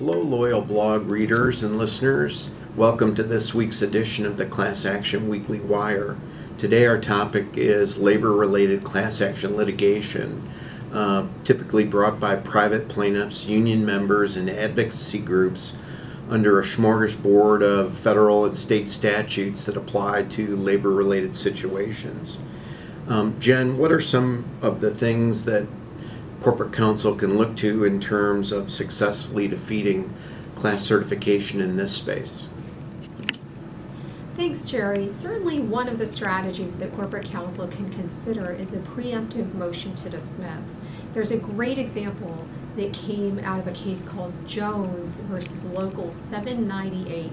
Hello, loyal blog readers and listeners. Welcome to this week's edition of the Class Action Weekly Wire. Today, our topic is labor related class action litigation, uh, typically brought by private plaintiffs, union members, and advocacy groups under a smorgasbord of federal and state statutes that apply to labor related situations. Um, Jen, what are some of the things that corporate counsel can look to in terms of successfully defeating class certification in this space? Thanks, Jerry. Certainly, one of the strategies that corporate counsel can consider is a preemptive motion to dismiss. There's a great example that came out of a case called Jones versus Local 798.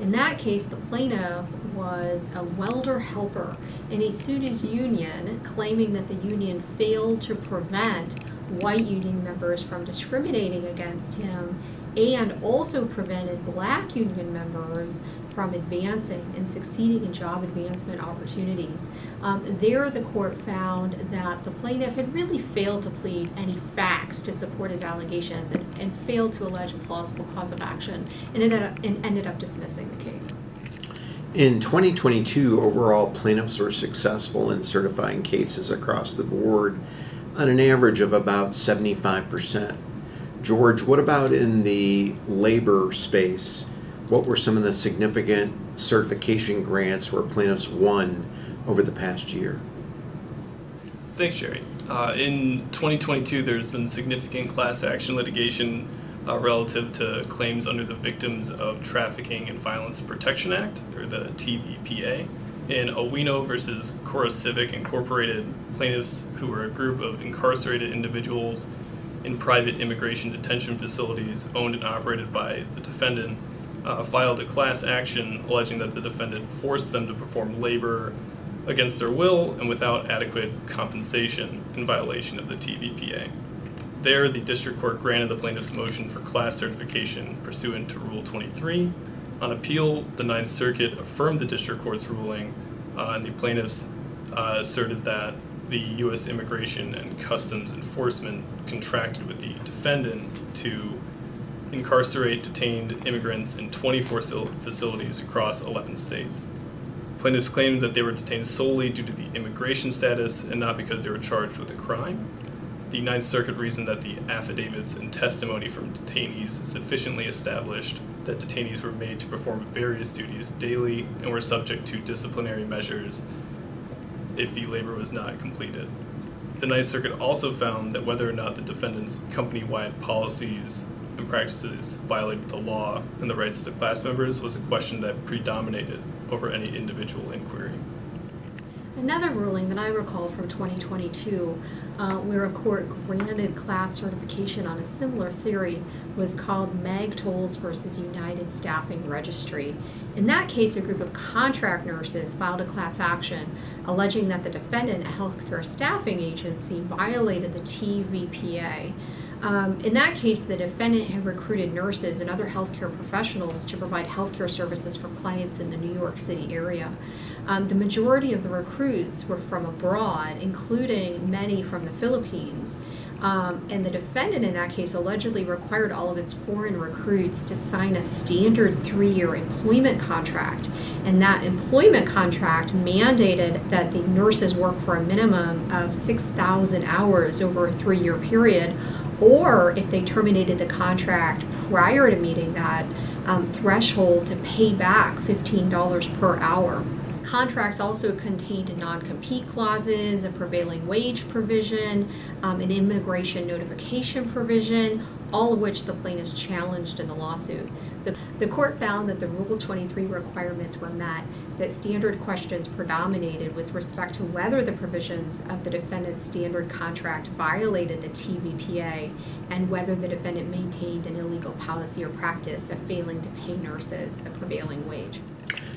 In that case, the plaintiff was a welder helper, and he sued his union, claiming that the union failed to prevent white union members from discriminating against him and also prevented black union members from advancing and succeeding in job advancement opportunities. Um, there, the court found that the plaintiff had really failed to plead any facts to support his allegations and, and failed to allege a plausible cause of action and ended up, and ended up dismissing the case. In 2022, overall, plaintiffs were successful in certifying cases across the board on an average of about 75%. George, what about in the labor space? What were some of the significant certification grants where plaintiffs won over the past year? Thanks, Jerry. Uh, in 2022, there's been significant class action litigation uh, relative to claims under the Victims of Trafficking and Violence Protection Act, or the TVPA. In Owino versus CoreCivic Incorporated, plaintiffs who were a group of incarcerated individuals in private immigration detention facilities owned and operated by the defendant uh, filed a class action alleging that the defendant forced them to perform labor against their will and without adequate compensation in violation of the TVPA. There, the district court granted the plaintiff's motion for class certification pursuant to Rule 23. On appeal, the Ninth Circuit affirmed the district court's ruling, uh, and the plaintiffs uh, asserted that the U.S. Immigration and Customs Enforcement contracted with the defendant to incarcerate detained immigrants in 24 facilities across 11 states. Plaintiffs claimed that they were detained solely due to the immigration status and not because they were charged with a crime. The Ninth Circuit reasoned that the affidavits and testimony from detainees sufficiently established that detainees were made to perform various duties daily and were subject to disciplinary measures if the labor was not completed. The Ninth Circuit also found that whether or not the defendant's company wide policies and practices violated the law and the rights of the class members was a question that predominated over any individual inquiry. Another ruling that I recall from 2022, uh, where a court granted class certification on a similar theory, was called Magtoles versus United Staffing Registry. In that case, a group of contract nurses filed a class action alleging that the defendant, a healthcare staffing agency, violated the TVPA. Um, in that case, the defendant had recruited nurses and other healthcare professionals to provide healthcare services for clients in the New York City area. Um, the majority of the recruits were from abroad, including many from the Philippines. Um, and the defendant in that case allegedly required all of its foreign recruits to sign a standard three year employment contract. And that employment contract mandated that the nurses work for a minimum of 6,000 hours over a three year period or if they terminated the contract prior to meeting that um, threshold to pay back $15 per hour. Contracts also contained non compete clauses, a prevailing wage provision, um, an immigration notification provision, all of which the plaintiffs challenged in the lawsuit. The, the court found that the Rule 23 requirements were met, that standard questions predominated with respect to whether the provisions of the defendant's standard contract violated the TVPA and whether the defendant maintained an illegal policy or practice of failing to pay nurses the prevailing wage.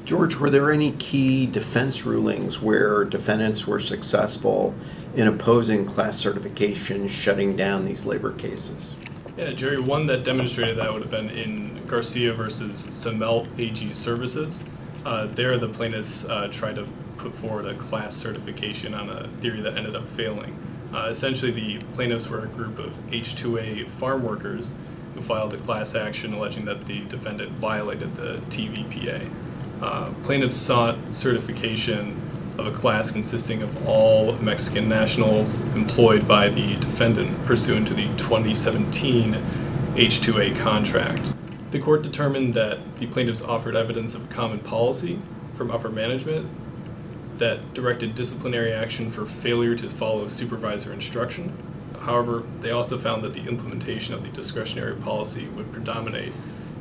George, were there any key defense rulings where defendants were successful in opposing class certification, shutting down these labor cases? Yeah, Jerry, one that demonstrated that would have been in Garcia versus Stemilt AG Services. Uh, there, the plaintiffs uh, tried to put forward a class certification on a theory that ended up failing. Uh, essentially, the plaintiffs were a group of H2A farm workers who filed a class action alleging that the defendant violated the TVPA. Uh, plaintiffs sought certification of a class consisting of all Mexican nationals employed by the defendant pursuant to the 2017 H2A contract. The court determined that the plaintiffs offered evidence of a common policy from upper management that directed disciplinary action for failure to follow supervisor instruction. However, they also found that the implementation of the discretionary policy would predominate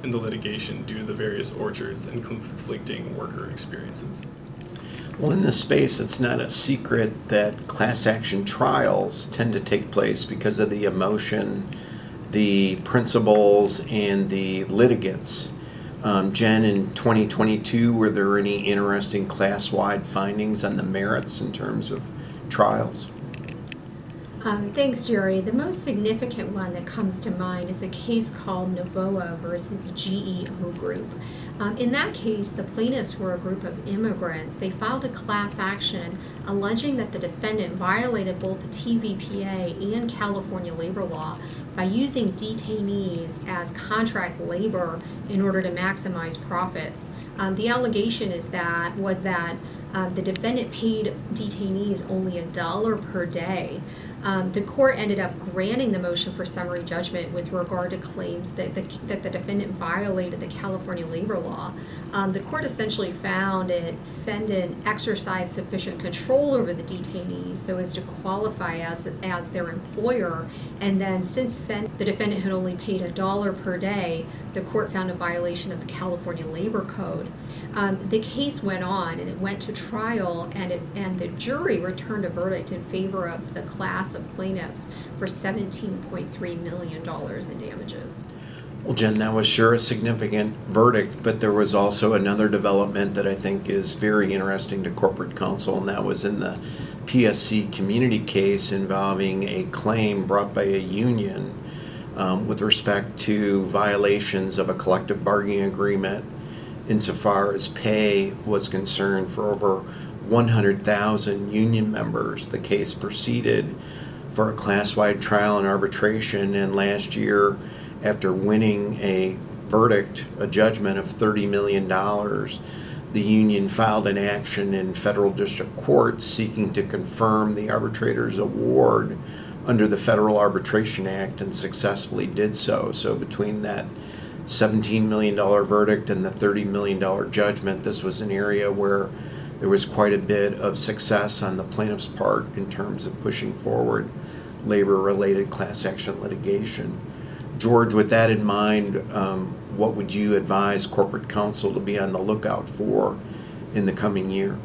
in the litigation due to the various orchards and conflicting worker experiences. Well, in this space, it's not a secret that class action trials tend to take place because of the emotion, the principals, and the litigants. Um, Jen, in 2022, were there any interesting class wide findings on the merits in terms of trials? Um, thanks, Jerry. The most significant one that comes to mind is a case called Novoa versus GEO Group. Um, in that case, the plaintiffs were a group of immigrants. They filed a class action alleging that the defendant violated both the TVPA and California labor law by using detainees as contract labor in order to maximize profits. Um, the allegation is that was that um, the defendant paid detainees only a dollar per day. Um, the court ended up granting the motion for summary judgment with regard to claims that the, that the defendant violated the California labor law. Um, the court essentially found it defendant exercised sufficient control over the detainees so as to qualify as as their employer. And then since the defendant had only paid a dollar per day, the court found a violation of the California Labor Code. Um, the case went on and it went to trial, and it, and the jury returned a verdict in favor of the class of plaintiffs for $17.3 million in damages. Well, Jen, that was sure a significant verdict, but there was also another development that I think is very interesting to corporate counsel, and that was in the PSC community case involving a claim brought by a union um, with respect to violations of a collective bargaining agreement insofar as pay was concerned for over 100,000 union members. The case proceeded for a class wide trial and arbitration, and last year, after winning a verdict, a judgment of $30 million, the union filed an action in federal district court seeking to confirm the arbitrator's award under the Federal Arbitration Act and successfully did so. So, between that $17 million verdict and the $30 million judgment, this was an area where there was quite a bit of success on the plaintiff's part in terms of pushing forward labor related class action litigation. George, with that in mind, um, what would you advise corporate counsel to be on the lookout for in the coming year?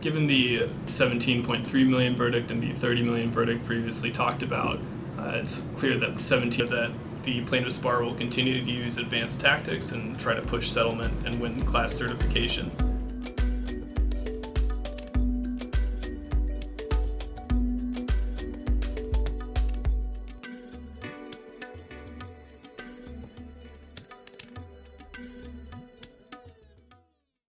Given the 17.3 million verdict and the 30 million verdict previously talked about, uh, it's clear that 17 that the plaintiff's bar will continue to use advanced tactics and try to push settlement and win class certifications.